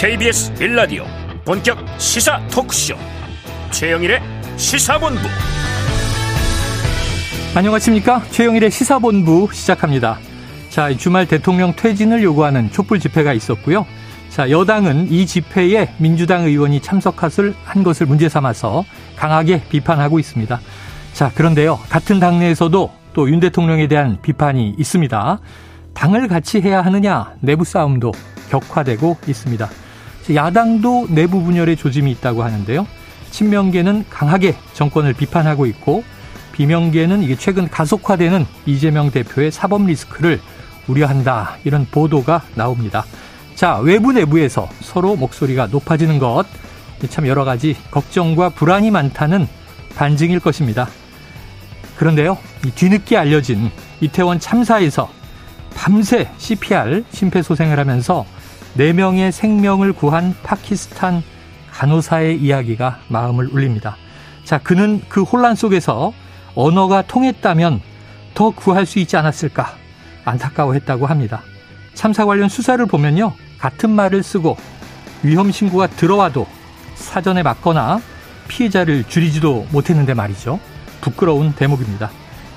KBS 빌라디오 본격 시사 토크쇼. 최영일의 시사본부. 안녕하십니까? 최영일의 시사본부 시작합니다. 자 주말 대통령 퇴진을 요구하는 촛불 집회가 있었고요. 자 여당은 이 집회에 민주당 의원이 참석한 것을 문제 삼아서 강하게 비판하고 있습니다. 자 그런데요 같은 당내에서도 또 윤 대통령에 대한 비판이 있습니다. 당을 같이 해야 하느냐 내부 싸움도 격화되고 있습니다. 야당도 내부 분열의 조짐이 있다고 하는데요. 친명계는 강하게 정권을 비판하고 있고 비명계는 이게 최근 가속화되는 이재명 대표의 사법 리스크를 우려한다. 이런 보도가 나옵니다. 자, 외부 내부에서 서로 목소리가 높아지는 것. 참 여러 가지 걱정과 불안이 많다는 반증일 것입니다. 그런데요, 이 뒤늦게 알려진 이태원 참사에서 밤새 CPR 심폐소생을 하면서 4명의 생명을 구한 파키스탄 간호사의 이야기가 마음을 울립니다. 자, 그는 그 혼란 속에서 언어가 통했다면 더 구할 수 있지 않았을까 안타까워했다고 합니다. 참사 관련 수사를 보면요. 같은 말을 쓰고 위험 신고가 들어와도 사전에 막거나 피해자를 줄이지도 못했는데 말이죠. 부끄러운 대목입니다.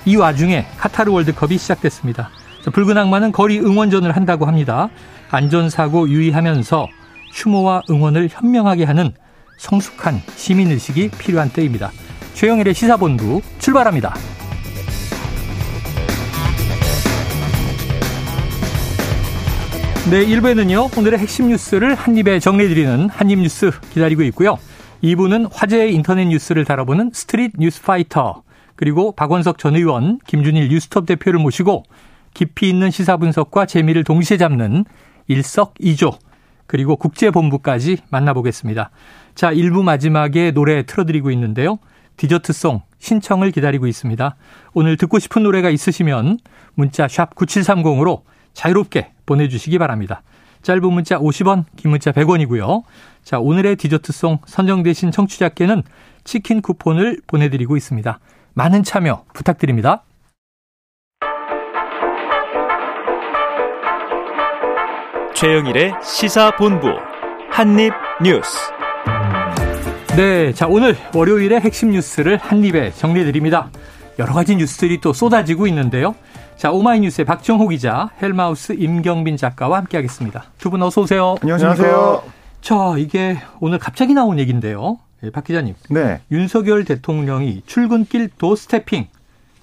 이 와중에 카타르 월드컵이 시작됐습니다. 붉은 악마는 거리 응원전을 한다고 합니다. 안전사고 유의하면서 추모와 응원을 현명하게 하는 성숙한 시민의식이 필요한 때입니다. 최영일의 시사본부 출발합니다. 네, 1부에는요, 오늘의 핵심 뉴스를 한입에 정리해드리는 한입뉴스 기다리고 있고요. 2부는 화제의 인터넷 뉴스를 다뤄보는 스트릿 뉴스 파이터, 그리고 박원석 전 의원, 김준일 뉴스톱 대표를 모시고 깊이 있는 시사 분석과 재미를 동시에 잡는 일석이조 그리고 국제본부까지 만나보겠습니다. 자, 1부 마지막에 노래 틀어드리고 있는데요. 디저트송 신청을 기다리고 있습니다. 오늘 듣고 싶은 노래가 있으시면 문자 샵 9730으로 자유롭게 보내주시기 바랍니다. 짧은 문자 50원, 긴 문자 100원이고요. 자, 오늘의 디저트송 선정되신 청취자께는 치킨 쿠폰을 보내드리고 있습니다. 많은 참여 부탁드립니다. 최영일의 시사본부 한입뉴스. 네, 자 오늘 월요일의 핵심 뉴스를 한입에 정리해드립니다. 여러 가지 뉴스들이 또 쏟아지고 있는데요. 자 오마이뉴스의 박정호 기자, 헬마우스 임경빈 작가와 함께하겠습니다. 두 분 어서 오세요. 안녕하세요. 자 이게 오늘 갑자기 나온 얘기인데요. 예, 박 기자님. 네. 윤석열 대통령이 출근길 도스태핑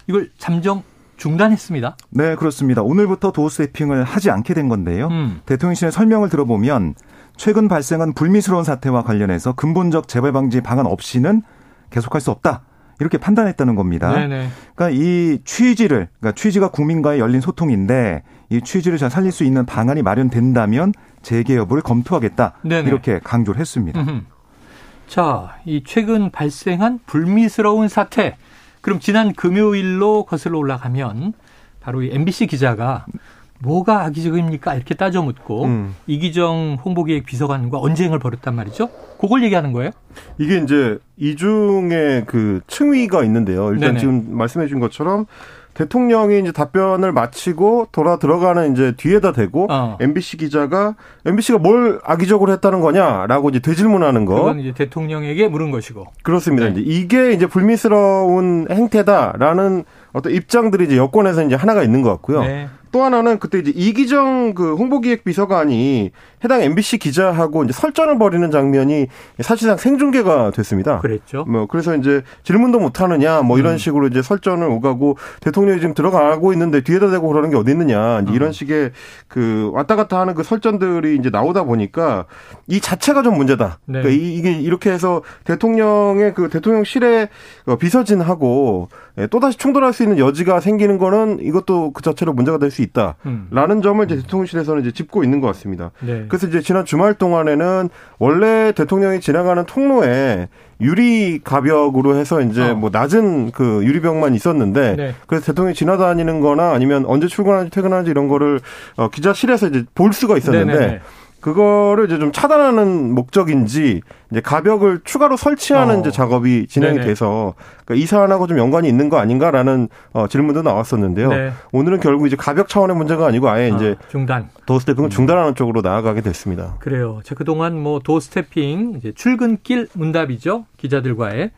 이걸 잠정 중단했습니다. 네, 그렇습니다. 오늘부터 도스태핑을 하지 않게 된 건데요. 음. 대통령실의 설명을 들어보면 최근 발생한 불미스러운 사태와 관련해서 근본적 재발 방지 방안 없이는 계속할 수 없다. 이렇게 판단했다는 겁니다. 네네. 그러니까 이 취지를 그러니까 취지가 국민과의 열린 소통인데 이 취지를 잘 살릴 수 있는 방안이 마련된다면 재개 여부를 검토하겠다. 네네. 이렇게 강조를 했습니다. 음흠. 자, 이 최근 발생한 불미스러운 사태 그럼 지난 금요일로 거슬러 올라가면 바로 이 MBC 기자가 뭐가 악의적입니까? 이렇게 따져 묻고 음. 이기정 홍보기획 비서관과 언쟁을 벌였단 말이죠. 그걸 얘기하는 거예요? 이게 이제 이중의 그 층위가 있는데요. 일단 네네. 지금 말씀해 준 것처럼 대통령이 이제 답변을 마치고 돌아 들어가는 이제 뒤에다 대고 어. MBC 기자가 MBC가 뭘 악의적으로 했다는 거냐라고 이제 되질문하는 거. 그건 이제 대통령에게 물은 것이고. 그렇습니다. 네. 이제 이게 이제 불미스러운 행태다라는 어떤 입장들이 이제 여권에서 이제 하나가 있는 것 같고요. 네. 또 하나는 그때 이제 이기정 그 홍보기획 비서관이 해당 MBC 기자하고 이제 설전을 벌이는 장면이 사실상 생중계가 됐습니다. 그랬죠. 뭐 그래서 이제 질문도 못 하느냐 뭐 이런 음. 식으로 이제 설전을 오가고 대통령이 지금 들어가고 있는데 뒤에다 대고 그러는 게 어디 있느냐 이제 이런 음. 식의 그 왔다 갔다 하는 그 설전들이 이제 나오다 보니까 이 자체가 좀 문제다. 네. 그러니까 이게 이렇게 해서 대통령의 그 대통령실의 어, 비서진하고 예, 또다시 충돌할 수 있는 여지가 생기는 거는 이것도 그 자체로 문제가 될 수 있다라는 음. 점을 이제 대통령실에서는 이제 짚고 있는 것 같습니다. 네. 그래서 이제 지난 주말 동안에는 원래 대통령이 지나가는 통로에 유리 가벽으로 해서 이제 어. 뭐 낮은 그 유리벽만 있었는데 네. 그래서 대통령이 지나다니는 거나 아니면 언제 출근하는지 퇴근하는지 이런 거를 어 기자실에서 이제 볼 수가 있었는데 네네네. 그거를 이제 좀 차단하는 목적인지 이제 가벽을 추가로 설치하는 어. 이제 작업이 진행이 네네. 돼서 그러니까 이 사안하고 좀 연관이 있는 거 아닌가라는 어, 질문도 나왔었는데요. 네. 오늘은 결국 이제 가벽 차원의 문제가 아니고 아예 아, 이제 중단 도어 스태핑을 음. 중단하는 쪽으로 나아가게 됐습니다. 그래요. 제 그동안 뭐 도어 스태핑 이제 출근길 문답이죠 기자들과의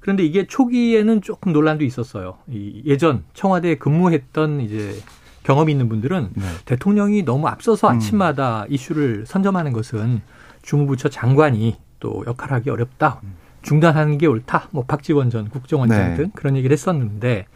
그런데 이게 초기에는 조금 논란도 있었어요. 이 예전 청와대에 근무했던 이제 경험이 있는 분들은 네. 대통령이 너무 앞서서 음. 아침마다 음. 이슈를 선점하는 것은 주무부처 장관이 또 역할하기 어렵다. 중단하는 게 옳다. 뭐 박지원 전 국정원장 네. 등 그런 얘기를 했었는데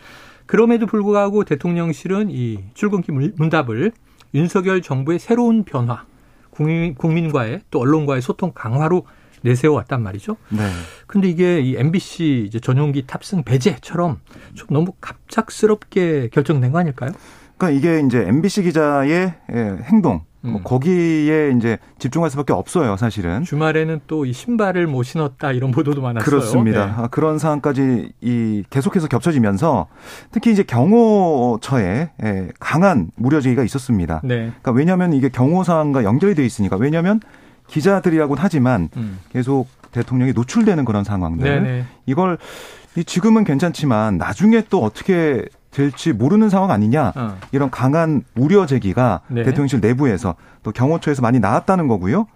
그럼에도 불구하고 대통령실은 이 출근길 문답을 윤석열 정부의 새로운 변화, 국민, 국민과의 또 언론과의 소통 강화로 내세워 왔단 말이죠. 네. 근데 이게 이 MBC 이제 전용기 탑승 배제처럼 좀 너무 갑작스럽게 결정된 거 아닐까요? 그러니까 이게 이제 MBC 기자의 예, 행동 뭐 음. 뭐 거기에 이제 집중할 수밖에 없어요, 사실은. 주말에는 또 이 신발을 못 신었다 이런 보도도 많았어요. 그렇습니다. 네. 아, 그런 상황까지 이 계속해서 겹쳐지면서 특히 이제 경호처에 예, 강한 무려지기가 있었습니다. 네. 그러니까 왜냐하면 이게 경호 사항과 연결이 돼 있으니까 왜냐하면 기자들이라고는 하지만 음. 계속 대통령이 노출되는 그런 상황들 네네. 네. 이걸 지금은 괜찮지만 나중에 또 어떻게 될지 모르는 상황 아니냐 어. 이런 강한 우려 제기가 네. 대통령실 내부에서 또 경호처에서 많이 나왔다는 거고요.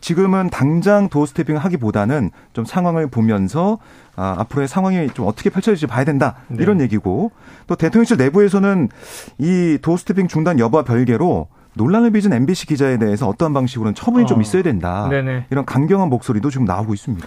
지금은 당장 도어 스태핑을 하기보다는 좀 상황을 보면서 아, 앞으로의 상황이 좀 어떻게 펼쳐질지 봐야 된다 네. 이런 얘기고 또 대통령실 내부에서는 이 도어 스태핑 중단 여부와 별개로 논란을 빚은 MBC 기자에 대해서 어떠한 방식으로는 처분이 어. 좀 있어야 된다. 네네. 이런 강경한 목소리도 지금 나오고 있습니다.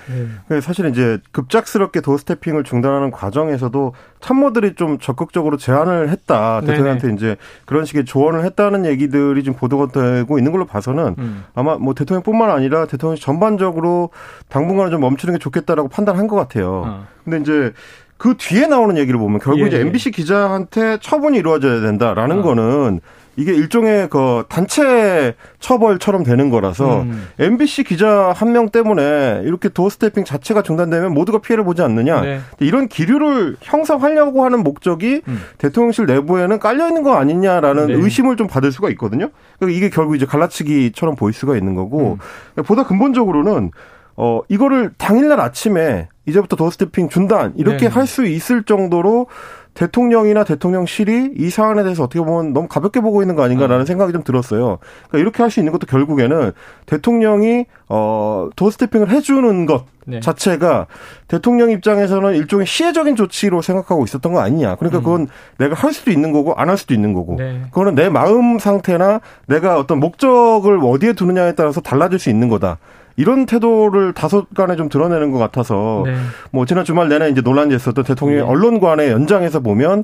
네. 사실 이제 급작스럽게 도스태핑을 중단하는 과정에서도 참모들이 좀 적극적으로 제안을 했다. 대통령한테 이제 그런 식의 조언을 했다는 얘기들이 지금 보도가 되고 있는 걸로 봐서는 음. 아마 뭐 대통령뿐만 아니라 대통령 전반적으로 당분간은 좀 멈추는 게 좋겠다라고 판단한 것 같아요. 어. 근데 이제 그 뒤에 나오는 얘기를 보면 결국 예, 이제 MBC 예. 기자한테 처분이 이루어져야 된다라는 어. 거는 이게 일종의 그 단체 처벌처럼 되는 거라서 음. MBC 기자 한 명 때문에 이렇게 도어 스태핑 자체가 중단되면 모두가 피해를 보지 않느냐 네. 이런 기류를 형성하려고 하는 목적이 음. 대통령실 내부에는 깔려 있는 거 아니냐라는 네. 의심을 좀 받을 수가 있거든요. 그러니까 이게 결국 이제 갈라치기처럼 보일 수가 있는 거고 음. 보다 근본적으로는 어 이거를 당일날 아침에 이제부터 스태핑 중단 이렇게 네. 할수 있을 정도로 대통령이나 대통령실이 이 사안에 대해서 어떻게 보면 너무 가볍게 보고 있는 거 아닌가라는 음. 생각이 좀 들었어요. 그러니까 이렇게 할 수 있는 것도 결국에는 대통령이 어 도스태핑을 해주는 것 네. 자체가 대통령 입장에서는 일종의 시혜적인 조치로 생각하고 있었던 거 아니냐. 그러니까 음. 그건 음. 내가 할 수도 있는 거고 안 할 수도 있는 거고. 네. 그거는 내 마음 상태나 내가 어떤 목적을 어디에 두느냐에 따라서 달라질 수 있는 거다. 이런 태도를 다소간에 좀 드러내는 것 같아서 네. 뭐 지난 주말 내내 이제 논란이 있었던 대통령 의 네. 언론관의 연장에서 보면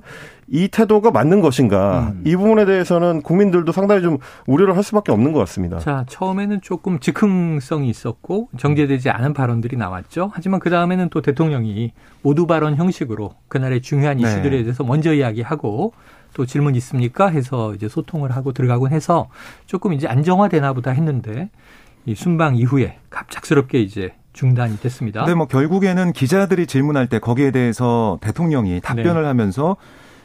이 태도가 맞는 것인가 음. 이 부분에 대해서는 국민들도 상당히 좀 우려를 할 수밖에 없는 것 같습니다. 자 처음에는 조금 즉흥성이 있었고 정제되지 않은 발언들이 나왔죠. 하지만 그 다음에는 또 대통령이 모두 발언 형식으로 그날의 중요한 네. 이슈들에 대해서 먼저 이야기하고 또 질문 있습니까? 해서 이제 소통을 하고 들어가곤 해서 조금 이제 안정화되나 보다 했는데 이 순방 이후에 갑작스럽게 이제 중단이 됐습니다. 네, 뭐 결국에는 기자들이 질문할 때 거기에 대해서 대통령이 답변을 네. 하면서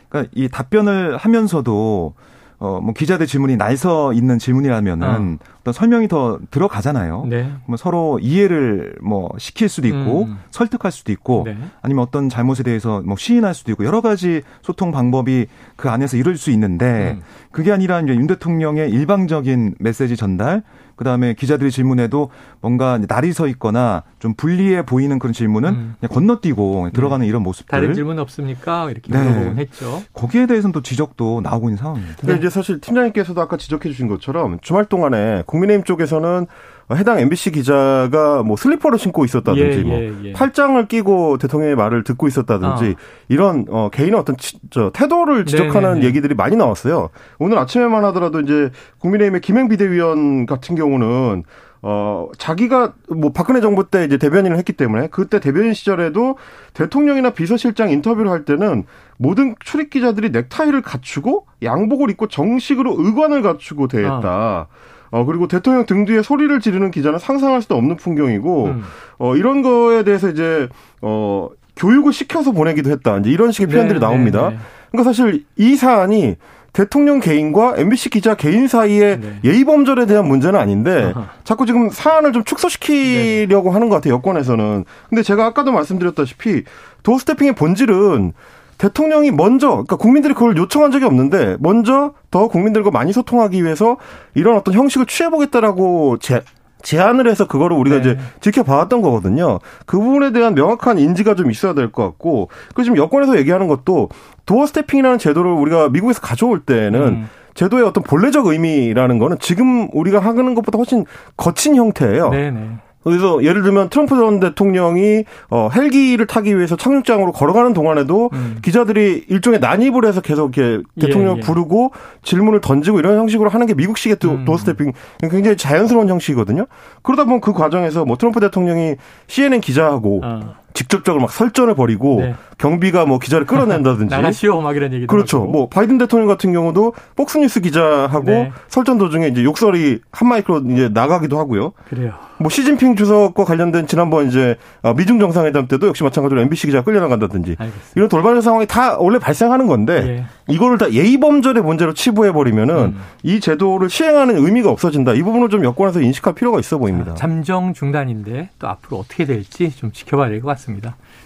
그러니까 이 답변을 하면서도 어, 뭐 기자들 질문이 날서 있는 질문이라면은 어. 떤 설명이 더 들어가잖아요. 네. 뭐 서로 이해를 뭐 시킬 수도 있고 음. 설득할 수도 있고 네. 아니면 어떤 잘못에 대해서 뭐 시인할 수도 있고 여러 가지 소통 방법이 그 안에서 이룰 수 있는데 음. 그게 아니라 이제 윤 대통령의 일방적인 메시지 전달 그 다음에 기자들이 질문해도 뭔가 날이 서 있거나 좀 불리해 보이는 그런 질문은 음. 그냥 건너뛰고 들어가는 네. 이런 모습들. 다른 질문 없습니까? 이렇게 네. 물어보곤 했죠. 거기에 대해서는 또 지적도 나오고 있는 상황입니다. 근데 네. 이제 사실 팀장님께서도 아까 지적해 주신 것처럼 주말 동안에 국민의힘 쪽에서는 해당 MBC 기자가 뭐 슬리퍼를 신고 있었다든지 예, 뭐 예, 예. 팔짱을 끼고 대통령의 말을 듣고 있었다든지 어. 이런 어 개인의 어떤 치, 저 태도를 지적하는 네네네. 얘기들이 많이 나왔어요. 오늘 아침에만 하더라도 이제 국민의힘의 김행 비대위원 같은 경우는 어, 자기가 뭐 박근혜 정부 때 이제 대변인을 했기 때문에 그때 대변인 시절에도 대통령이나 비서실장 인터뷰를 할 때는 모든 출입 기자들이 넥타이를 갖추고 양복을 입고 정식으로 의관을 갖추고 대했다. 아. 어, 그리고 대통령 등 뒤에 소리를 지르는 기자는 상상할 수도 없는 풍경이고, 음. 어, 이런 거에 대해서 이제, 어, 교육을 시켜서 보내기도 했다. 이제 이런 식의 표현들이 네, 나옵니다. 네, 네. 그러니까 사실 이 사안이 대통령 개인과 MBC 기자 개인 사이의 네. 예의 범절에 대한 문제는 아닌데 아하. 자꾸 지금 사안을 좀 축소시키려고 네. 하는 것 같아요 여권에서는. 근데 제가 아까도 말씀드렸다시피 도어 스태핑의 본질은 대통령이 먼저, 그러니까 국민들이 그걸 요청한 적이 없는데, 먼저 더 국민들과 많이 소통하기 위해서 이런 어떤 형식을 취해보겠다라고 제, 제안을 해서 그거를 우리가 네. 이제 지켜봐왔던 거거든요. 그 부분에 대한 명확한 인지가 좀 있어야 될 것 같고, 그 지금 여권에서 얘기하는 것도 도어 스태핑이라는 제도를 우리가 미국에서 가져올 때는 음. 제도의 어떤 본래적 의미라는 거는 지금 우리가 하는 것보다 훨씬 거친 형태예요. 네네. 네. 그래서 예를 들면 트럼프 전 대통령이 어 헬기를 타기 위해서 착륙장으로 걸어가는 동안에도 음. 기자들이 일종의 난입을 해서 계속 이렇게 대통령 예, 예. 부르고 질문을 던지고 이런 형식으로 하는 게 미국식의 음. 도어스태핑 굉장히 자연스러운 형식이거든요. 그러다 보면 그 과정에서 뭐 트럼프 대통령이 CNN 기자하고 어. 직접적으로 막 설전을 벌이고 네. 경비가 뭐 기자를 끌어낸다든지 나가시오 막 이런 얘기 그렇죠. 하고. 뭐 바이든 대통령 같은 경우도 폭스뉴스 기자하고 네. 설전 도중에 이제 욕설이 한 마이크로 이제 나가기도 하고요. 그래요. 뭐 시진핑 주석과 관련된 지난번 이제 어, 미중 정상회담 때도 역시 마찬가지로 MBC 기자가 끌려나간다든지 알겠습니다. 이런 돌발 상황이 다 원래 발생하는 건데 예. 이거를 다 예의 범절의 문제로 치부해 버리면은 음. 이 제도를 시행하는 의미가 없어진다. 이 부분을 좀 여권에서 인식할 필요가 있어 보입니다. 자, 잠정 중단인데 또 앞으로 어떻게 될지 좀 지켜봐야 될 것 같습니다.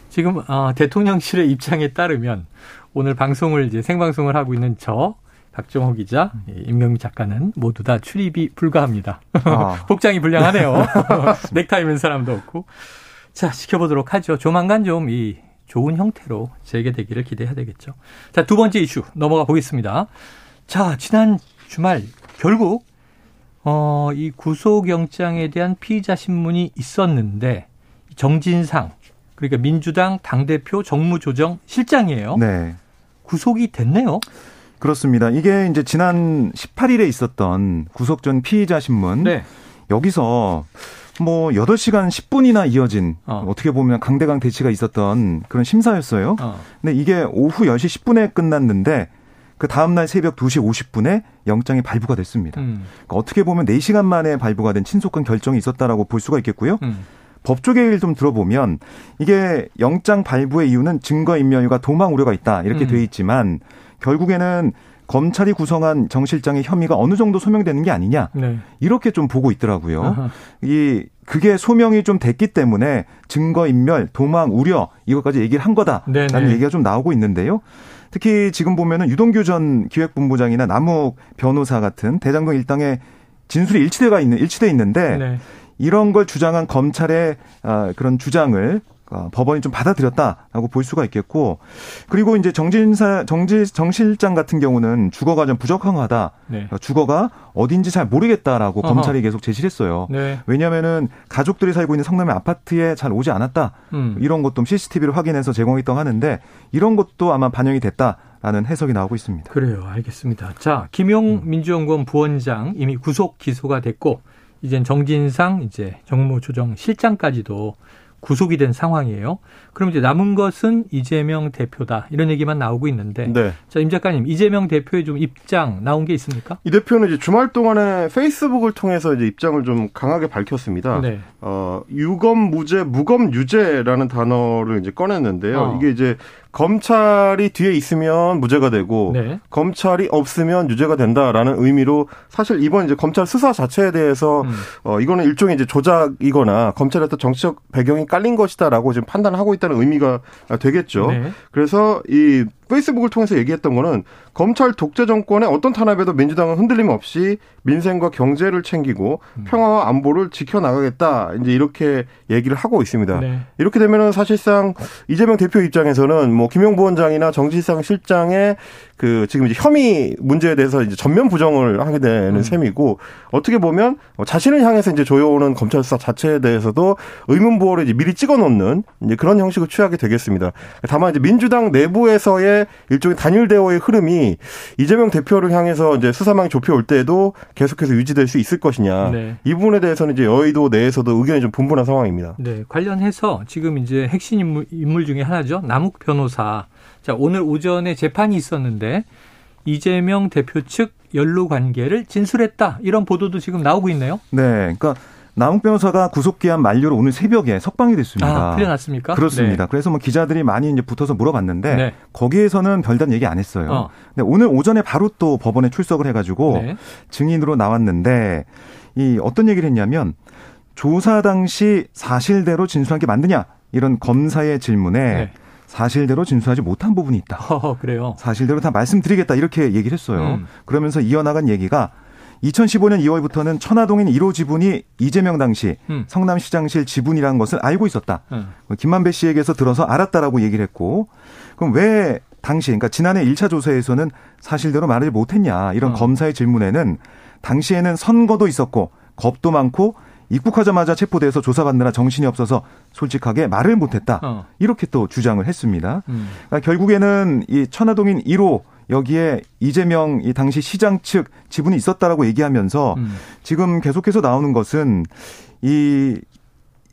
지금 어, 대통령실의 입장에 따르면 오늘 방송을 이제 생방송을 하고 있는 저 박정호 기자, 임경미 작가는 모두 다 출입이 불가합니다. 아. 복장이 불량하네요. 넥타이 맨 사람도 없고. 자, 지켜보도록 하죠. 조만간 좀 이 좋은 형태로 재개되기를 기대해야 되겠죠. 자, 두 번째 이슈 넘어가 보겠습니다. 자, 지난 주말 결국 어, 이 구속영장에 대한 피의자 신문이 있었는데 정진상 그러니까 민주당 당대표 정무조정 실장이에요. 네. 구속이 됐네요. 그렇습니다. 이게 이제 지난 18일에 있었던 구속 전 피의자 신문. 네. 여기서 뭐 8시간 10분이나 이어진 어. 떻게 보면 강대강 대치가 있었던 그런 심사였어요. 어. 근데 이게 오후 10시 10분에 끝났는데 그 다음날 새벽 2시 50분에 영장이 발부가 됐습니다. 음. 그러니까 어떻게 보면 4시간 만에 발부가 된 친속한 결정이 있었다라고 볼 수가 있겠고요. 음. 법조계 얘기를 좀 들어보면 이게 영장 발부의 이유는 증거인멸과 도망 우려가 있다 이렇게 음. 돼 있지만 결국에는 검찰이 구성한 정 실장의 혐의가 어느 정도 소명되는 게 아니냐 네. 이렇게 좀 보고 있더라고요. 아하. 이 그게 소명이 좀 됐기 때문에 증거 인멸, 도망 우려 이것까지 얘기를 한 거다라는 네네. 얘기가 좀 나오고 있는데요. 특히 지금 보면은 유동규 전 기획본부장이나 남욱 변호사 같은 대장동 일당의 진술이 일치돼가 있는 일치돼 있는데 네. 이런 걸 주장한 검찰의 아, 그런 주장을 어, 법원이 좀 받아들였다라고 볼 수가 있겠고 그리고 이제 정진사 정지 정 실장 같은 경우는 주거가 좀 부적합하다. 네. 그러니까 주거가 어딘지 잘 모르겠다라고 어허. 검찰이 계속 제시를 했어요. 네. 왜냐하면은 가족들이 살고 있는 성남의 아파트에 잘 오지 않았다. 음. 이런 것도 CCTV를 확인해서 제공했다고 하는데 이런 것도 아마 반영이 됐다 라는 해석이 나오고 있습니다. 그래요. 알겠습니다. 자, 김용 음. 민주연구원 부원장 이미 구속 기소가 됐고 이젠 정진상 이제 정무조정 실장까지도 구속이 된 상황이에요. 그럼 이제 남은 것은 이재명 대표다 이런 얘기만 나오고 있는데, 네. 자임 작가님 이재명 대표의 좀 입장 나온 게 있습니까? 이 대표는 이제 주말 동안에 페이스북을 통해서 이제 입장을 좀 강하게 밝혔습니다. 네. 어, 유검 무죄, 무검 유죄라는 단어를 이제 꺼냈는데요. 어. 이게 이제 검찰이 뒤에 있으면 무죄가 되고 네. 검찰이 없으면 유죄가 된다라는 의미로 사실 이번 이제 검찰 수사 자체에 대해서 음. 어 이거는 일종의 이제 조작이거나 검찰의 어떤 정치적 배경이 깔린 것이다라고 지금 판단하고 있다는 의미가 되겠죠. 네. 그래서 이 페이스북을 통해서 얘기했던 거는 검찰 독재 정권의 어떤 탄압에도 민주당은 흔들림 없이 민생과 경제를 챙기고 음. 평화와 안보를 지켜나가겠다. 이제 이렇게 얘기를 하고 있습니다. 네. 이렇게 되면은 사실상 이재명 대표 입장에서는 뭐 김용 부원장이나 정지상 실장의 그 지금 이제 혐의 문제에 대해서 이제 전면 부정을 하게 되는 음. 셈이고 어떻게 보면 자신을 향해서 이제 조여오는 검찰 수사 자체에 대해서도 의문 부호를 이제 미리 찍어 놓는 이제 그런 형식을 취하게 되겠습니다. 다만 이제 민주당 내부에서의 일종의 단일 대화의 흐름이 이재명 대표를 향해서 이제 수사망이 좁혀올 때에도 계속해서 유지될 수 있을 것이냐. 네. 이 부분에 대해서는 이제 여의도 내에서도 의견이 좀 분분한 상황입니다. 네. 관련해서 지금 이제 핵심 인물, 인물 중에 하나죠. 남욱 변호사. 자, 오늘 오전에 재판이 있었는데 이재명 대표 측 연루 관계를 진술했다. 이런 보도도 지금 나오고 있네요. 네. 그러니까 남욱 변호사가 구속기한 만료로 오늘 새벽에 석방이 됐습니다. 아, 풀려났습니까? 그렇습니다. 네. 그래서 뭐 기자들이 많이 이제 붙어서 물어봤는데 네. 거기에서는 별다른 얘기 안 했어요. 어. 근데 오늘 오전에 바로 또 법원에 출석을 해가지고 네. 증인으로 나왔는데 이 어떤 얘기를 했냐면 조사 당시 사실대로 진술한 게 맞느냐 이런 검사의 질문에 네. 사실대로 진술하지 못한 부분이 있다. 어, 그래요. 사실대로 다 말씀드리겠다 이렇게 얘기를 했어요. 음. 그러면서 이어나간 얘기가 2015년 2월부터는 천화동인 1호 지분이 이재명 당시 음. 성남시장실 지분이라는 것을 알고 있었다. 음. 김만배 씨에게서 들어서 알았다라고 얘기를 했고 그럼 왜 당시 그러니까 지난해 1차 조사에서는 사실대로 말을 못했냐 이런 어. 검사의 질문에는 당시에는 선거도 있었고 겁도 많고 입국하자마자 체포돼서 조사받느라 정신이 없어서 솔직하게 말을 못했다. 어. 이렇게 또 주장을 했습니다. 음. 그러니까 결국에는 이 천화동인 1호 여기에 이재명 이 당시 시장 측 지분이 있었다라고 얘기하면서 음. 지금 계속해서 나오는 것은 이,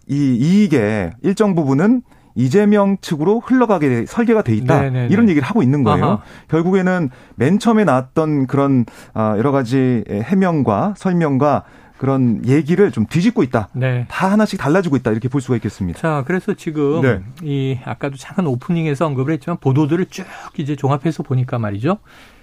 이 이익의 일정 부분은 이재명 측으로 흘러가게 설계가 돼 있다 네네네. 이런 얘기를 하고 있는 거예요. 아하. 결국에는 맨 처음에 나왔던 그런 아, 여러 가지 해명과 설명과 그런 얘기를 좀 뒤집고 있다. 네. 다 하나씩 달라지고 있다. 이렇게 볼 수가 있겠습니다. 자, 그래서 지금 네. 이 아까도 잠깐 오프닝에서 언급을 했지만 보도들을 쭉 이제 종합해서 보니까 말이죠.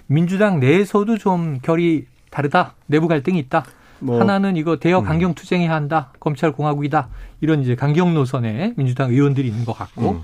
민주당 내에서도 좀 결이 다르다. 내부 갈등이 있다. 뭐. 하나는 이거 대여 음. 강경 투쟁해야 한다. 검찰 공화국이다. 이런 이제 강경 노선에 민주당 의원들이 있는 것 같고 음.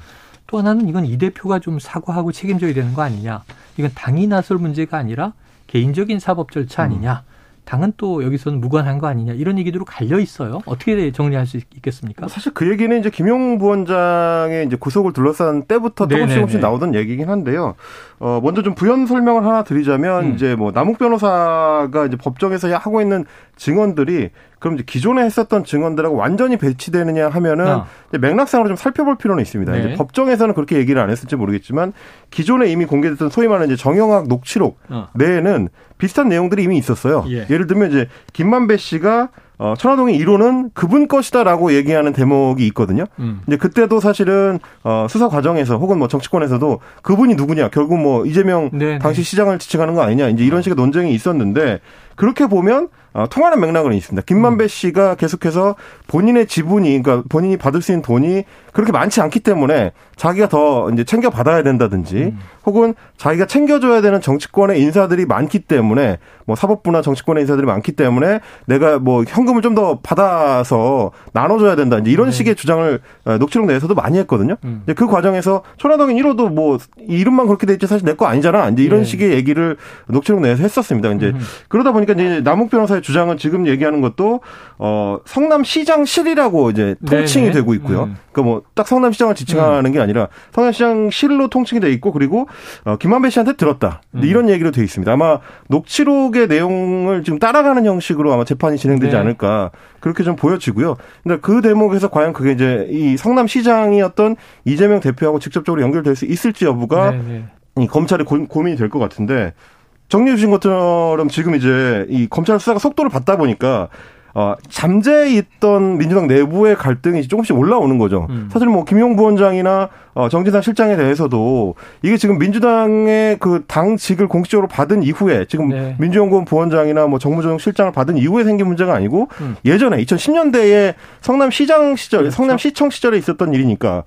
또 하나는 이건 이 대표가 좀 사과하고 책임져야 되는 거 아니냐. 이건 당이 나설 문제가 아니라 개인적인 사법 절차 아니냐. 음. 당은 또 여기서는 무관한 거 아니냐 이런 얘기들로 갈려 있어요. 어떻게 정리할 수 있겠습니까? 사실 그 얘기는 이제 김용 부원장의 이제 구속을 둘러싼 때부터 조금씩 조금씩 나오던 얘기긴 한데요. 어 먼저 좀 부연 설명을 하나 드리자면 음. 이제 뭐 남욱 변호사가 이제 법정에서 하고 있는 증언들이 그럼 이제 기존에 했었던 증언들하고 완전히 배치되느냐 하면은 어. 맥락상으로 좀 살펴볼 필요는 있습니다. 네. 이제 법정에서는 그렇게 얘기를 안 했을지 모르겠지만 기존에 이미 공개됐던 소위 말하는 이제 정영학 녹취록 어. 내에는 비슷한 내용들이 이미 있었어요. 예. 예를 들면 이제 김만배 씨가 어, 천화동의 1호는 그분 것이다라고 얘기하는 대목이 있거든요. 음. 이제 그때도 사실은 어, 수사 과정에서 혹은 뭐 정치권에서도 그분이 누구냐 결국 뭐 이재명 네네. 당시 시장을 지칭하는 거 아니냐 이제 이런 식의 논쟁이 있었는데 그렇게 보면 어, 통하는 맥락은 있습니다. 김만배 음. 씨가 계속해서 본인의 지분이, 그러니까 본인이 받을 수 있는 돈이 그렇게 많지 않기 때문에 자기가 더 이제 챙겨 받아야 된다든지 음. 혹은 자기가 챙겨줘야 되는 정치권의 인사들이 많기 때문에 뭐 사법부나 정치권의 인사들이 많기 때문에 내가 뭐 현금을 좀 더 받아서 나눠줘야 된다. 이제 이런 네. 식의 주장을 어, 녹취록 내에서도 많이 했거든요. 음. 이제 그 과정에서 천화동인 1호도 뭐 이름만 그렇게 돼 있지 사실 내 거 아니잖아. 이제 이런 네. 식의 얘기를 녹취록 내에서 했었습니다. 이제 음. 그러다 보니까 이제 남욱 변호사 의 주장은 지금 얘기하는 것도 어 성남시장실이라고 이제 통칭이 네네. 되고 있고요. 음. 그러니까 뭐 딱 성남시장을 지칭하는 음. 게 아니라 성남시장실로 통칭이 돼 있고 그리고 어 김만배 씨한테 들었다. 음. 이런 얘기로 돼 있습니다. 아마 녹취록의 내용을 지금 따라가는 형식으로 아마 재판이 진행되지 네. 않을까 그렇게 좀 보여지고요. 근데 그 대목에서 과연 그게 이제 이 성남시장이었던 이재명 대표하고 직접적으로 연결될 수 있을지 여부가 네네. 이 검찰의 고, 고민이 될 것 같은데 정리해 주신 것처럼 지금 이제 이 검찰 수사가 속도를 받다 보니까 어, 잠재해 있던 민주당 내부의 갈등이 조금씩 올라오는 거죠. 음. 사실 뭐 김용 부원장이나 어, 정진상 실장에 대해서도 이게 지금 민주당의 그 당직을 공식적으로 받은 이후에 지금 네. 민주연구원 부원장이나 뭐 정무조정 실장을 받은 이후에 생긴 문제가 아니고 음. 예전에 2010년대에 성남시장 시절, 그렇죠. 성남시청 시절에 있었던 일이니까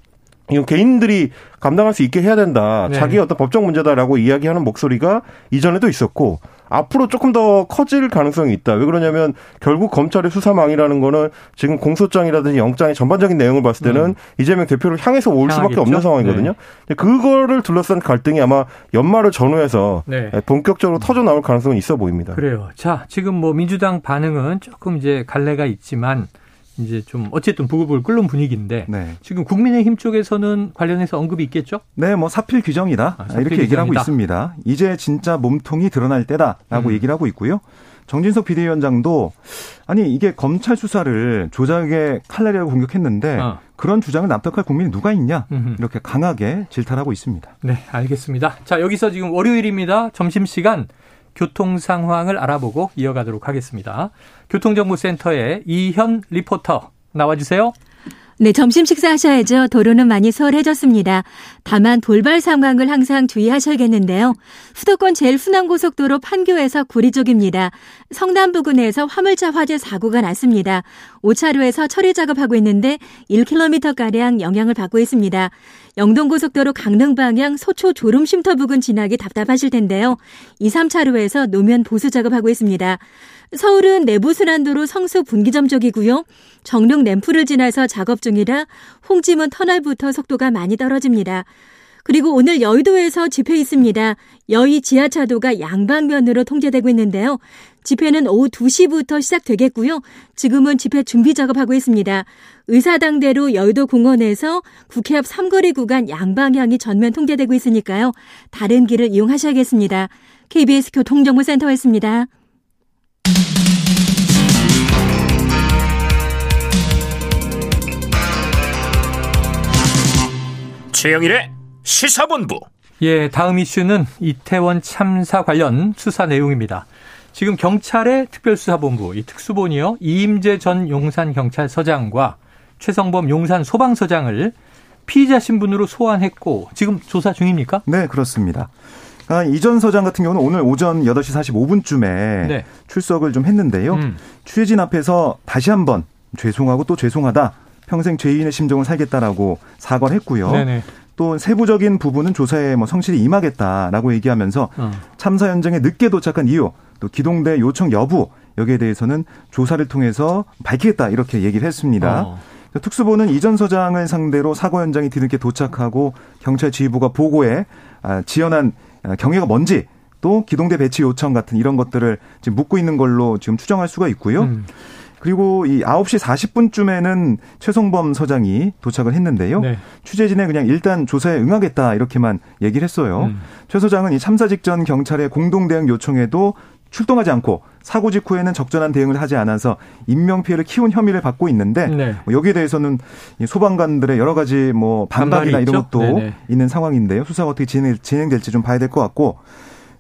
이건 개인들이 감당할 수 있게 해야 된다. 네. 자기의 어떤 법적 문제다라고 이야기하는 목소리가 이전에도 있었고 앞으로 조금 더 커질 가능성이 있다. 왜 그러냐면 결국 검찰의 수사망이라는 거는 지금 공소장이라든지 영장의 전반적인 내용을 봤을 때는 음. 이재명 대표를 향해서 올 향하겠죠? 수밖에 없는 상황이거든요. 네. 그거를 둘러싼 갈등이 아마 연말을 전후해서 네. 본격적으로 터져 나올 가능성은 있어 보입니다. 그래요. 자, 지금 뭐 민주당 반응은 조금 이제 갈래가 있지만 이제 좀 어쨌든 부글부글 끓는 분위기인데 네. 지금 국민의힘 쪽에서는 관련해서 언급이 있겠죠? 네, 뭐 사필 규정이다 아, 사필 이렇게 규정이다. 얘기를 하고 있습니다. 이제 진짜 몸통이 드러날 때다라고 음. 얘기를 하고 있고요. 정진석 비대위원장도 아니 이게 검찰 수사를 조작의 칼날이라고 공격했는데 어. 그런 주장을 납득할 국민이 누가 있냐 이렇게 강하게 질타하고 있습니다. 네, 알겠습니다. 자 여기서 지금 월요일입니다. 점심 시간 교통 상황을 알아보고 이어가도록 하겠습니다. 교통정보센터의 이현 리포터 나와주세요. 네, 점심 식사하셔야죠. 도로는 많이 수월해졌습니다. 다만 돌발 상황을 항상 주의하셔야겠는데요. 수도권 제일 순환고속도로 판교에서 구리 쪽입니다. 성남 부근에서 화물차 화재 사고가 났습니다. 5차로에서 처리 작업하고 있는데 1km가량 영향을 받고 있습니다. 영동고속도로 강릉 방향 소초 졸음 쉼터 부근 지나기 답답하실 텐데요. 2, 3차로에서 노면 보수 작업하고 있습니다. 서울은 내부순환도로 성수 분기점 쪽이고요. 정릉 램프를 지나서 작업 중이라 홍지문 터널부터 속도가 많이 떨어집니다. 그리고 오늘 여의도에서 집회 있습니다. 여의 지하차도가 양방면으로 통제되고 있는데요. 집회는 오후 2시부터 시작되겠고요. 지금은 집회 준비 작업하고 있습니다. 의사당대로 여의도 공원에서 국회 앞 삼거리 구간 양방향이 전면 통제되고 있으니까요. 다른 길을 이용하셔야겠습니다. KBS 교통정보센터였습니다. 최영일의 시사본부. 예, 다음 이슈는 이태원 참사 관련 수사 내용입니다. 지금 경찰의 특별수사본부, 이 특수본이요, 이임재 전 용산 경찰서장과 최성범 용산 소방서장을 피의자 신분으로 소환했고, 지금 조사 중입니까? 네, 그렇습니다. 아, 이전 서장 같은 경우는 오늘 오전 8시 45분쯤에 네. 출석을 좀 했는데요. 음. 취재진 앞에서 다시 한번 죄송하고 또 죄송하다. 평생 죄인의 심정을 살겠다라고 사과를 했고요. 네네. 또 세부적인 부분은 조사에 뭐 성실히 임하겠다라고 얘기하면서 어. 참사 현장에 늦게 도착한 이유, 또 기동대 요청 여부 여기에 대해서는 조사를 통해서 밝히겠다 이렇게 얘기를 했습니다. 어. 특수본은 이전 서장을 상대로 사고 현장에 뒤늦게 도착하고 경찰 지휘부가 보고에 아, 지연한 아, 경위가 뭔지 또 기동대 배치 요청 같은 이런 것들을 지금 묻고 있는 걸로 지금 추정할 수가 있고요. 음. 그리고 이 9시 40분쯤에는 최성범 서장이 도착을 했는데요. 네. 취재진에 그냥 일단 조사에 응하겠다 이렇게만 얘기를 했어요. 음. 최 서장은 이 참사 직전 경찰의 공동 대응 요청에도 출동하지 않고 사고 직후에는 적절한 대응을 하지 않아서 인명 피해를 키운 혐의를 받고 있는데 네. 뭐 여기에 대해서는 소방관들의 여러 가지 뭐 반박이나 이런 것도 네네. 있는 상황인데요. 수사가 어떻게 진행, 진행될지 좀 봐야 될 것 같고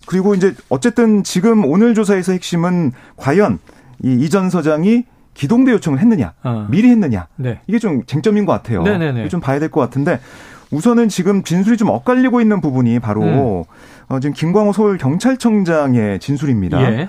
그리고 이제 어쨌든 지금 오늘 조사에서 핵심은 과연 이 이전 서장이 기동대 요청을 했느냐, 어. 미리 했느냐, 네. 이게 좀 쟁점인 것 같아요. 네네네. 좀 봐야 될 것 같은데 우선은 지금 진술이 좀 엇갈리고 있는 부분이 바로 음. 어, 지금 김광호 서울 경찰청장의 진술입니다. 예.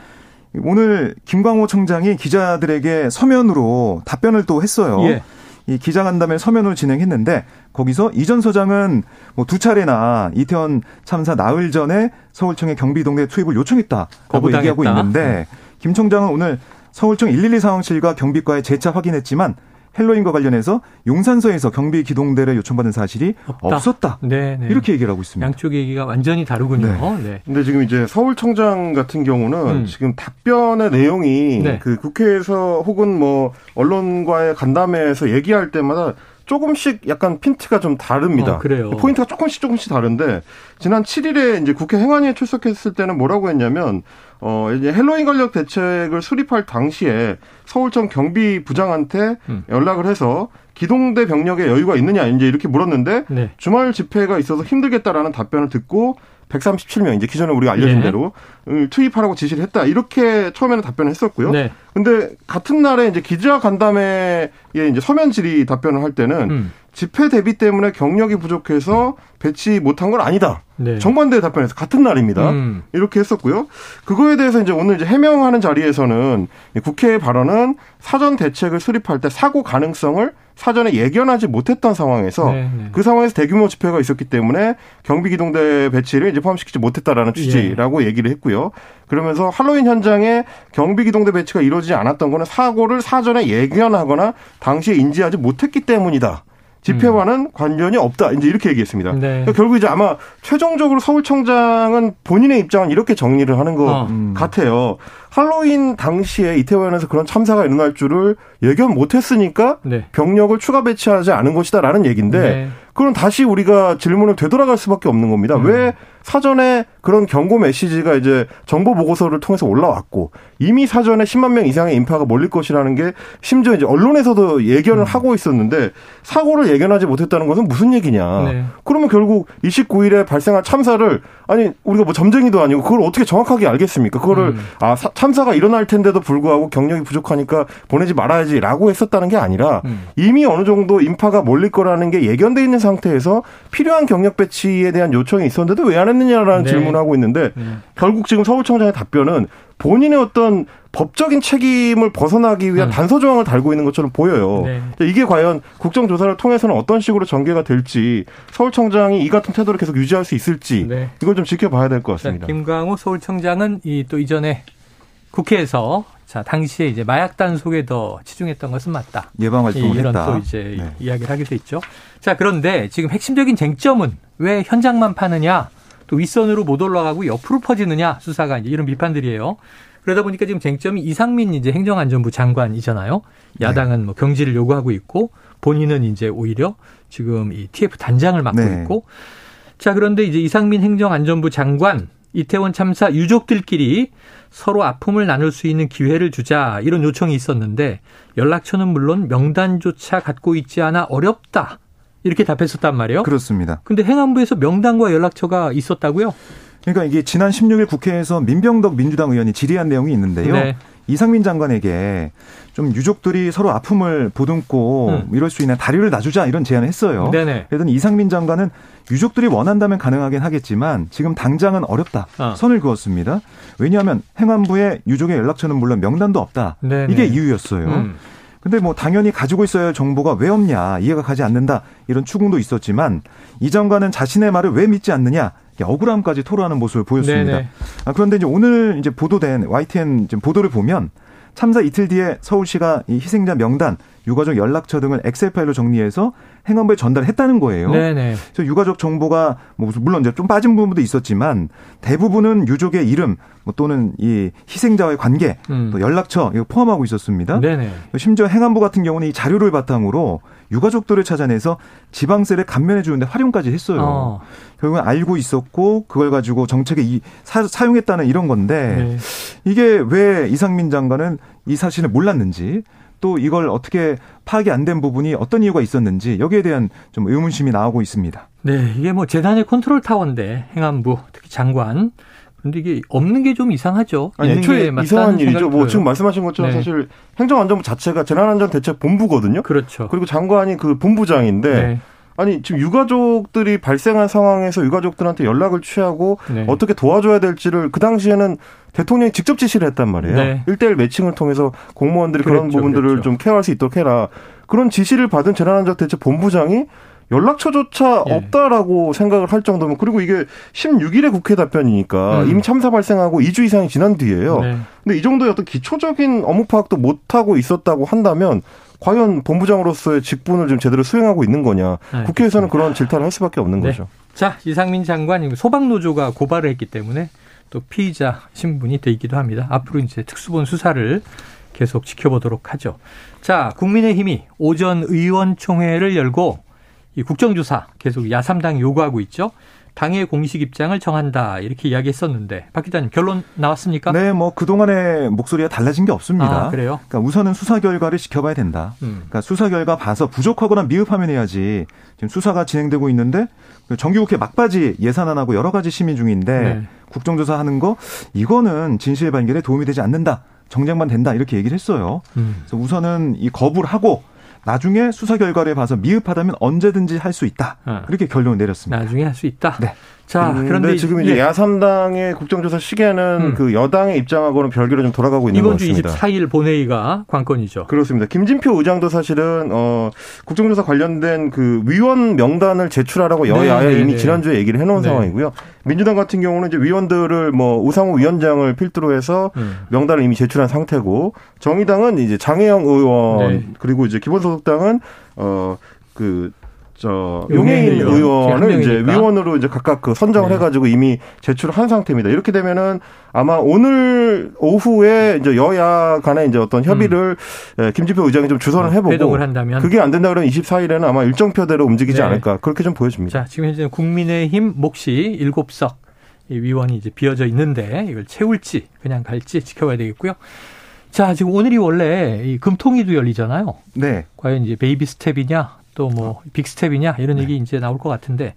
오늘 김광호 청장이 기자들에게 서면으로 답변을 또 했어요. 예. 이 기자간담회 서면으로 진행했는데 거기서 이전 서장은 뭐 두 차례나 이태원 참사 나흘 전에 서울청의 경비동대 투입을 요청했다라고 얘기하고 있는데 김 청장은 오늘 서울청 112 상황실과 경비과에 재차 확인했지만 헬로윈과 관련해서 용산서에서 경비 기동대를 요청받은 사실이 없다. 없었다. 네, 네. 이렇게 얘기를 하고 있습니다. 양쪽 얘기가 완전히 다르군요. 네. 네. 근데 지금 이제 서울청장 같은 경우는 음. 지금 답변의 내용이 네. 그 국회에서 혹은 뭐 언론과의 간담회에서 얘기할 때마다 조금씩 약간 핀트가 좀 다릅니다. 어, 그래요. 포인트가 조금씩 조금씩 다른데 지난 7일에 이제 국회 행안위에 출석했을 때는 뭐라고 했냐면 어 이제 핼로윈 관련 대책을 수립할 당시에 서울청 경비부장한테 음. 연락을 해서 기동대 병력에 여유가 있느냐 이제 이렇게 물었는데 네. 주말 집회가 있어서 힘들겠다라는 답변을 듣고 137명 이제 기존에 우리가 알려진 네. 대로 투입하라고 지시를 했다 이렇게 처음에는 답변을 했었고요. 네. 근데 같은 날에 이제 기자 간담회에 이제 서면 질의 답변을 할 때는 음. 집회 대비 때문에 경력이 부족해서 배치 못한 건 아니다. 네. 정반대 답변에서 같은 날입니다. 음. 이렇게 했었고요. 그거에 대해서 이제 오늘 이제 해명하는 자리에서는 국회의 발언은 사전 대책을 수립할 때 사고 가능성을 사전에 예견하지 못했던 상황에서 네, 네. 그 상황에서 대규모 집회가 있었기 때문에 경비 기동대 배치를 이제 포함시키지 못했다라는 취지라고 예. 얘기를 했고요. 그러면서 할로윈 현장에 경비 기동대 배치가 이루어지지 않았던 거는 사고를 사전에 예견하거나 당시에 인지하지 못했기 때문이다. 집회와는 음. 관련이 없다. 이제 이렇게 얘기했습니다. 네. 그러니까 결국 이제 아마 최종적으로 서울청장은 본인의 입장은 이렇게 정리를 하는 것 어. 같아요. 할로윈 당시에 이태원에서 그런 참사가 일어날 줄을 예견 못했으니까 네. 병력을 추가 배치하지 않은 것이다라는 얘기인데 네. 그럼 다시 우리가 질문을 되돌아갈 수밖에 없는 겁니다. 음. 왜 사전에 그런 경고 메시지가 이제 정보 보고서를 통해서 올라왔고 이미 사전에 10만 명 이상의 인파가 몰릴 것이라는 게 심지어 이제 언론에서도 예견을 음. 하고 있었는데 사고를 예견하지 못했다는 것은 무슨 얘기냐. 네. 그러면 결국 29일에 발생한 참사를 아니 우리가 뭐 점쟁이도 아니고 그걸 어떻게 정확하게 알겠습니까? 그거를 음. 아 사, 참사가 일어날 텐데도 불구하고 경력이 부족하니까 보내지 말아야지라고 했었다는 게 아니라 음. 이미 어느 정도 인파가 몰릴 거라는 게 예견돼 있는 상태에서 필요한 경력 배치에 대한 요청이 있었는데도 왜 안 했느냐라는 네. 질문을 하고 있는데 네. 결국 지금 서울청장의 답변은 본인의 어떤 법적인 책임을 벗어나기 위한 음. 단서 조항을 달고 있는 것처럼 보여요. 네. 이게 과연 국정조사를 통해서는 어떤 식으로 전개가 될지 서울청장이 이 같은 태도를 계속 유지할 수 있을지 네. 이걸 좀 지켜봐야 될 것 같습니다. 자, 김광호 서울청장은 이 또 이전에 국회에서 자 당시에 이제 마약 단속에 더 치중했던 것은 맞다. 예방 활동을 이런 했다. 또 이제 네. 이야기를 하기도 했죠. 자 그런데 지금 핵심적인 쟁점은 왜 현장만 파느냐, 또 윗선으로 못 올라가고 옆으로 퍼지느냐 수사가 이제 이런 비판들이에요. 그러다 보니까 지금 쟁점이 이상민 이제 행정안전부 장관이잖아요. 야당은 네. 뭐 경질을 요구하고 있고 본인은 이제 오히려 지금 이 TF 단장을 맡고 네. 있고 자 그런데 이제 이상민 행정안전부 장관 이태원 참사 유족들끼리 서로 아픔을 나눌 수 있는 기회를 주자 이런 요청이 있었는데 연락처는 물론 명단조차 갖고 있지 않아 어렵다. 이렇게 답했었단 말이에요. 그렇습니다. 근데 행안부에서 명단과 연락처가 있었다고요? 그러니까 이게 지난 16일 국회에서 민병덕 민주당 의원이 질의한 내용이 있는데요. 네. 이상민 장관에게 좀 유족들이 서로 아픔을 보듬고 음. 이럴 수 있는 다리를 놔주자 이런 제안을 했어요. 네네. 그랬더니 이상민 장관은 유족들이 원한다면 가능하긴 하겠지만 지금 당장은 어렵다. 어. 선을 그었습니다. 왜냐하면 행안부에 유족의 연락처는 물론 명단도 없다. 네네. 이게 이유였어요. 음. 근데 뭐 당연히 가지고 있어야 할 정보가 왜 없냐 이해가 가지 않는다 이런 추궁도 있었지만 이 장관은 자신의 말을 왜 믿지 않느냐 억울함까지 토로하는 모습을 보였습니다. 아, 그런데 이제 오늘 이제 보도된 YTN 보도를 보면 참사 이틀 뒤에 서울시가 이 희생자 명단, 유가족 연락처 등을 엑셀 파일로 정리해서 행안부에 전달했다는 거예요. 네네. 그래서 유가족 정보가 뭐 물론 이제 좀 빠진 부분도 있었지만 대부분은 유족의 이름 뭐 또는 이 희생자와의 관계, 음. 또 연락처 이거 포함하고 있었습니다. 네네. 심지어 행안부 같은 경우는 이 자료를 바탕으로 유가족들을 찾아내서 지방세를 감면해 주는데 활용까지 했어요. 어. 결국은 알고 있었고 그걸 가지고 정책에 이, 사, 용했다는 이런 건데 네. 이게 왜 이상민 장관은 이 사실을 몰랐는지 또 이걸 어떻게 파악이 안 된 부분이 어떤 이유가 있었는지 여기에 대한 좀 의문심이 나오고 있습니다. 네, 이게 뭐 재단의 컨트롤 타워인데 행안부 특히 장관 근데 이게 없는 게 좀 이상하죠. 아니, 애초에 이상한 일이죠. 뭐 지금 말씀하신 것처럼 네. 사실 행정안전부 자체가 재난안전대책본부거든요. 그렇죠. 그리고 장관이 그 본부장인데 네. 아니 지금 유가족들이 발생한 상황에서 유가족들한테 연락을 취하고 네. 어떻게 도와줘야 될지를 그 당시에는 대통령이 직접 지시를 했단 말이에요. 네. 1대1 매칭을 통해서 공무원들이 그랬죠, 그런 부분들을 그랬죠. 좀 케어할 수 있도록 해라. 그런 지시를 받은 재난안전대책 본부장이 연락처조차 예. 없다라고 생각을 할 정도면 그리고 이게 16일에 국회 답변이니까 음. 이미 참사 발생하고 2주 이상이 지난 뒤에요. 네. 근데 이 정도의 어떤 기초적인 업무 파악도 못 하고 있었다고 한다면 과연 본부장으로서의 직분을 좀 제대로 수행하고 있는 거냐. 네, 국회에서는 그런 질타를 할 수밖에 없는 네. 거죠. 자, 이상민 장관 소방노조가 고발을 했기 때문에 또 피의자 신분이 되기도 합니다. 앞으로 이제 특수본 수사를 계속 지켜보도록 하죠. 자, 국민의힘이 오전 의원총회를 열고 이 국정조사 계속 야삼당이 요구하고 있죠. 당의 공식 입장을 정한다 이렇게 이야기했었는데 박 기자님 결론 나왔습니까? 네, 뭐 그동안의 목소리가 달라진 게 없습니다. 아, 그래요? 그러니까 우선은 수사 결과를 지켜봐야 된다. 음. 그러니까 수사 결과 봐서 부족하거나 미흡하면 해야지. 지금 수사가 진행되고 있는데 그 정기국회 막바지 예산안하고 여러 가지 심의 중인데 네. 국정조사 하는 거 이거는 진실 발견에 도움이 되지 않는다. 정쟁만 된다 이렇게 얘기를 했어요. 음. 그래서 우선은 이 거부를 하고 나중에 수사 결과를 봐서 미흡하다면 언제든지 할 수 있다. 어. 그렇게 결론을 내렸습니다. 나중에 할 수 있다. 네. 자, 음, 그런데 지금 이제 예. 야삼당의 국정조사 시계는 음. 그 여당의 입장하고는 별개로 좀 돌아가고 있는 것 같습니다. 이번 주 24일 본회의가 관건이죠. 그렇습니다. 김진표 의장도 사실은 어 국정조사 관련된 그 위원 명단을 제출하라고 여야에 네, 네 이미 네. 지난주에 얘기를 해 놓은 네. 상황이고요. 민주당 같은 경우는 이제 위원들을 뭐 우상호 위원장을 필두로 해서 음. 명단을 이미 제출한 상태고 정의당은 이제 장혜영 의원 네. 그리고 이제 기본소속당은 어그 저 용해인 의원을 이제 위원으로 이제 각각 그 선정을 네. 해가지고 이미 제출을 한 상태입니다. 이렇게 되면은 아마 오늘 오후에 이제 여야 간에 이제 어떤 협의를 음. 예, 김지표 의장이 좀 주선을 어, 해보고 한다면 그게 안 된다 그러면 24일에는 아마 일정표대로 움직이지 네. 않을까 그렇게 좀 보여집니다. 자 지금 현재 국민의힘 몫이 7석 이 위원이 이제 비어져 있는데 이걸 채울지 그냥 갈지 지켜봐야 되겠고요. 자, 지금 오늘이 원래 이 금통위도 열리잖아요. 네. 과연 이제 베이비 스텝이냐 또 뭐 빅스텝이냐 이런 네. 얘기 이제 나올 것 같은데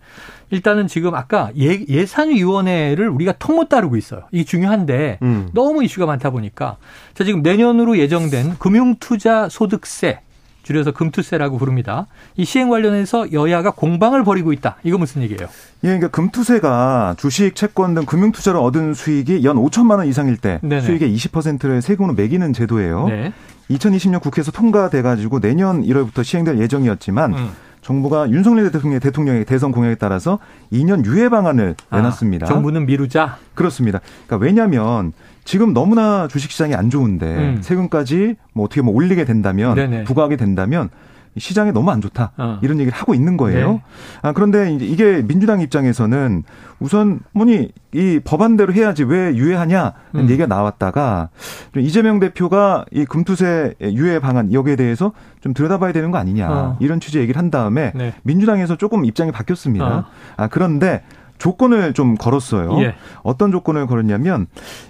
일단은 지금 아까 예, 예산위원회를 우리가 통 못 다루고 있어요. 이게 중요한데 음. 너무 이슈가 많다 보니까 자 지금 내년으로 예정된 금융투자 소득세 줄여서 금투세라고 부릅니다. 이 시행 관련해서 여야가 공방을 벌이고 있다. 이거 무슨 얘기예요? 예, 그러니까 금투세가 주식, 채권 등 금융 투자로 얻은 수익이 연 5천만 원 이상일 때 네네. 수익의 20%를 세금으로 매기는 제도예요. 네. 2020년 국회에서 통과돼 가지고 내년 1월부터 시행될 예정이었지만 음. 정부가 윤석열 대통령의 대통령의 대선 공약에 따라서 2년 유예 방안을 아, 내놨습니다. 정부는 미루자. 그렇습니다. 그러니까 왜냐하면 지금 너무나 주식시장이 안 좋은데 음. 세금까지 뭐 어떻게 뭐 올리게 된다면 네네. 부과하게 된다면 시장에 너무 안 좋다 어. 이런 얘기를 하고 있는 거예요. 네. 아, 그런데 이제 이게 민주당 입장에서는 우선 뭐니 이 법안대로 해야지 왜 유예하냐는 음. 얘기가 나왔다가 이재명 대표가 이 금투세 유예 방안 여기에 대해서 좀 들여다봐야 되는 거 아니냐 어. 이런 취지 얘기를 한 다음에 네. 민주당에서 조금 입장이 바뀌었습니다. 어. 아 그런데 조건을 좀 걸었어요. 예. 어떤 조건을 걸었냐면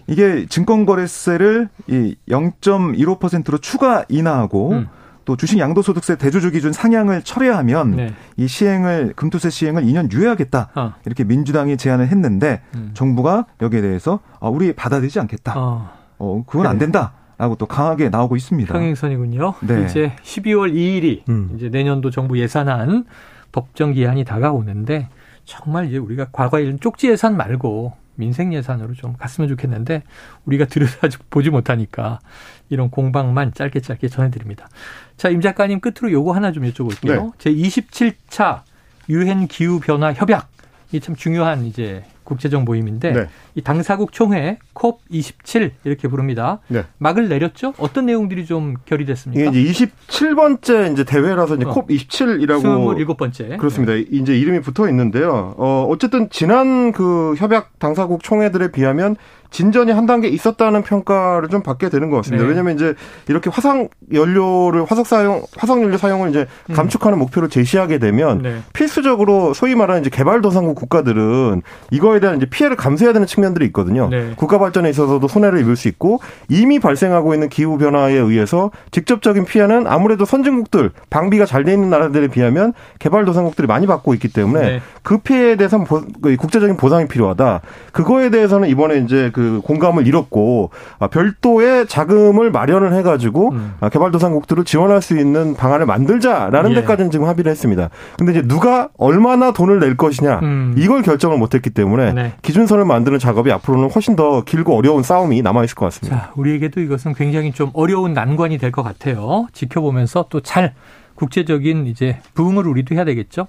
이게 증권거래세를 이 0.15%로 추가 인하하고 음. 또 주식 양도소득세 대조주 기준 상향을 철회하면 네. 이 시행을 금투세 시행을 2년 유예하겠다 어. 이렇게 민주당이 제안을 했는데 음. 정부가 여기에 대해서 아, 우리 받아들이지 않겠다. 어, 어 그건 그래. 안 된다. 라고 또 강하게 나오고 있습니다. 평행선이군요. 네. 이제 12월 2일이 음. 이제 내년도 정부 예산안 법정 기한이 다가오는데 정말 이제 우리가 과거에 이런 쪽지 예산 말고 민생 예산으로 좀 갔으면 좋겠는데 우리가 들여다 보지 못하니까 이런 공방만 짧게 짧게 전해드립니다. 자, 임 작가님 끝으로 요거 하나 좀 여쭤볼게요. 네. 제 27차 유엔 기후 변화 협약 이 참 중요한 이제 국제적 모임인데 네. 이 당사국 총회 콥27 이렇게 부릅니다. 네. 막을 내렸죠? 어떤 내용들이 좀 결의됐습니까? 이게 이제 27번째 이제 대회라서 이제 어. 콥 27이라고 27번째. 그렇습니다. 네. 이제 이름이 붙어 있는데요. 어 어쨌든 지난 그 협약 당사국 총회들에 비하면 진전이 한 단계 있었다는 평가를 좀 받게 되는 것 같습니다. 네. 왜냐하면 이제 이렇게 화석 연료를 화석 사용 화석 연료 사용을 이제 음. 감축하는 음. 목표를 제시하게 되면 네. 필수적으로 소위 말하는 이제 개발도상국 국가들은 이거에 대한 이제 피해를 감수해야 되는 측면들이 있거든요. 네. 국가 발전에 있어서도 손해를 입을 수 있고 이미 발생하고 있는 기후 변화에 의해서 직접적인 피해는 아무래도 선진국들 방비가 잘 돼 있는 나라들에 비하면 개발도상국들이 많이 받고 있기 때문에 네. 그 피해에 대해서는 그 국제적인 보상이 필요하다. 그거에 대해서는 이번에 이제 그 공감을 잃었고 아, 별도의 자금을 마련을 해가지고 음. 아, 개발도상국들을 지원할 수 있는 방안을 만들자라는 예. 데까지는 지금 합의를 했습니다. 근데 이제 누가 얼마나 돈을 낼 것이냐 음. 이걸 결정을 못했기 때문에 네. 기준선을 만드는 작업이 앞으로는 훨씬 더 길고 어려운 싸움이 남아 있을 것 같습니다. 자, 우리에게도 이것은 굉장히 좀 어려운 난관이 될 것 같아요. 지켜보면서 또 잘 국제적인 이제 부응을 우리도 해야 되겠죠.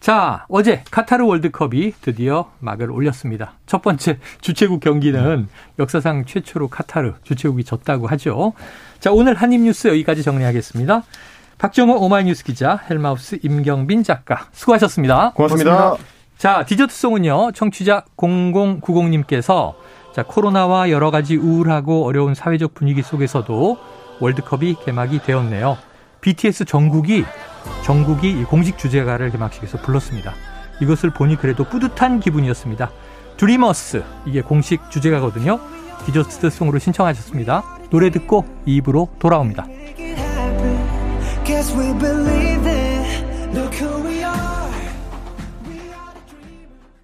자, 어제 카타르 월드컵이 드디어 막을 올렸습니다. 첫 번째 주최국 경기는 역사상 최초로 카타르 주최국이 졌다고 하죠. 자, 오늘 한입뉴스 여기까지 정리하겠습니다. 박정호 오마이뉴스 기자, 헬마우스 임경빈 작가, 수고하셨습니다. 고맙습니다. 고맙습니다. 자, 디저트송은요, 청취자 0090님께서 자, 코로나와 여러 가지 우울하고 어려운 사회적 분위기 속에서도 월드컵이 개막이 되었네요. BTS 정국이 정국이 공식 주제가를 개막식에서 불렀습니다. 이것을 보니 그래도 뿌듯한 기분이었습니다. 드리머스 이게 공식 주제가거든요. 디저트 송으로 신청하셨습니다. 노래 듣고 입으로 돌아옵니다.